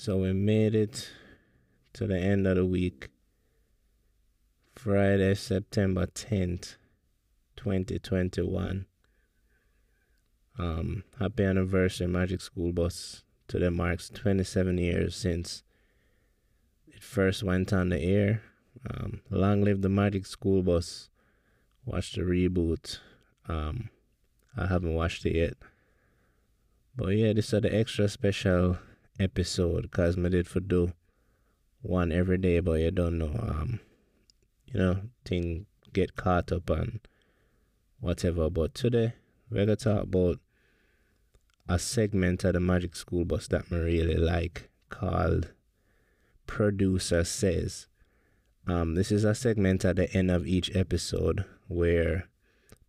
So we made it to the end of the week. Friday, September 10th, 2021. Um, happy anniversary, Magic School Bus. Today marks 27 years since it first went on the air. Um, long live the Magic School Bus. Watch the reboot. Um, I haven't watched it yet. But yeah, this is the extra special episode because I did for do one every day, but you don't know. Um, you know, thing get caught up on whatever. But today we're gonna talk about a segment of the Magic School Bus that I really like called Producer Says. Um, this is a segment at the end of each episode where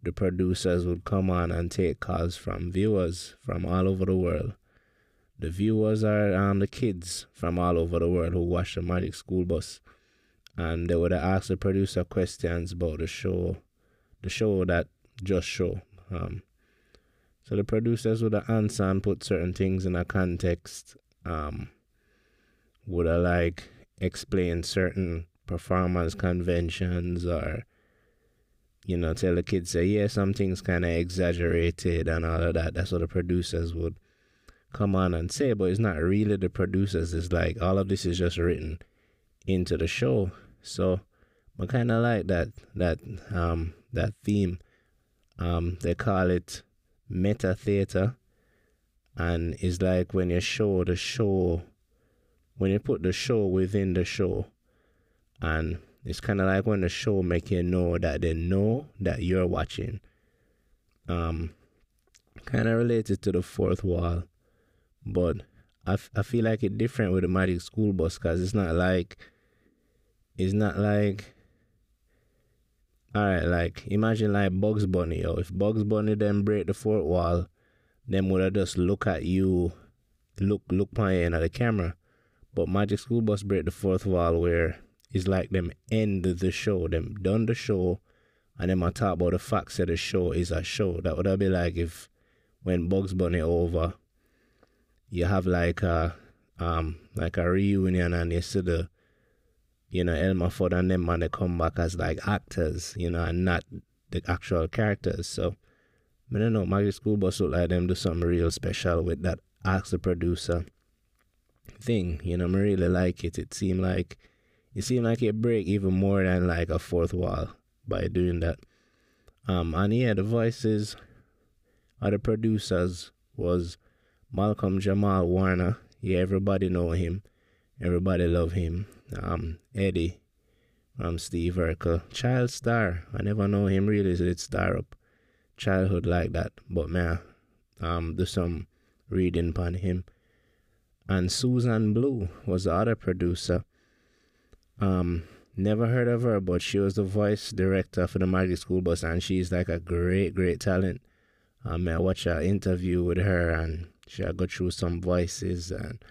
the producers would come on and take calls from viewers from all over the world. The viewers are um, the kids from all over the world who watch the Magic School Bus, and they would ask the producer questions about the show, the show that just show. Um, so the producers would answer and put certain things in a context. Um, would like explain certain performance conventions or you know tell the kids say yeah something's kind of exaggerated and all of that that's what the producers would come on and say but it's not really the producers. It's like all of this is just written into the show. So I kind of like that that um that theme. Um they call it meta theater. And it's like when you show the show when you put the show within the show. And it's kind of like when the show make you know that they know that you're watching. Um kind of related to the fourth wall but I, f- I feel like it's different with the magic school bus because it's not like it's not like all right, like imagine like Bugs Bunny, or if Bugs Bunny then break the fourth wall, them would have just look at you, look look my end at the camera. But Magic School Bus break the fourth wall where it's like them end the show, them done the show, and then I talk about the facts that the show is a show. That would have be like if when Bugs Bunny over, you have like a um like a reunion and you see the you know, Elmer Fudd and them man they come back as like actors, you know, and not the actual characters. So I don't know, Magic School Bus look like them do something real special with that ask the producer thing. You know, I really like it. It seemed like it seemed like it break even more than like a fourth wall by doing that. Um and yeah, the voices of the producers was Malcolm Jamal Warner. Yeah, everybody know him. Everybody love him. Um, Eddie from Steve Urkel. Child star. I never know him really so it's star up. Childhood like that. But man, um, do some reading upon him. And Susan Blu was the other producer. Um, never heard of her, but she was the voice director for the Magic School Bus, and she's like a great, great talent. Um, I watched an interview with her, and she had go through some voices, and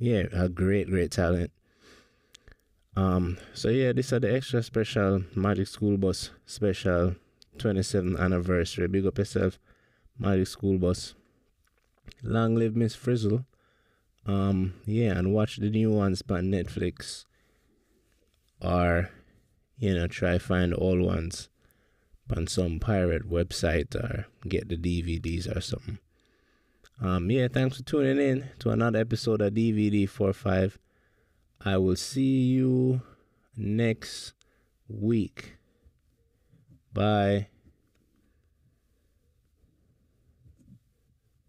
yeah, a great, great talent. Um, so yeah, these are the extra special Magic School Bus special 27th anniversary. Big up yourself, Magic School Bus. Long live Miss Frizzle. Um, yeah, and watch the new ones on Netflix. Or, you know, try find old ones on some pirate website or get the DVDs or something. Um, yeah, thanks for tuning in to another episode of DVD 45. I will see you next week. Bye.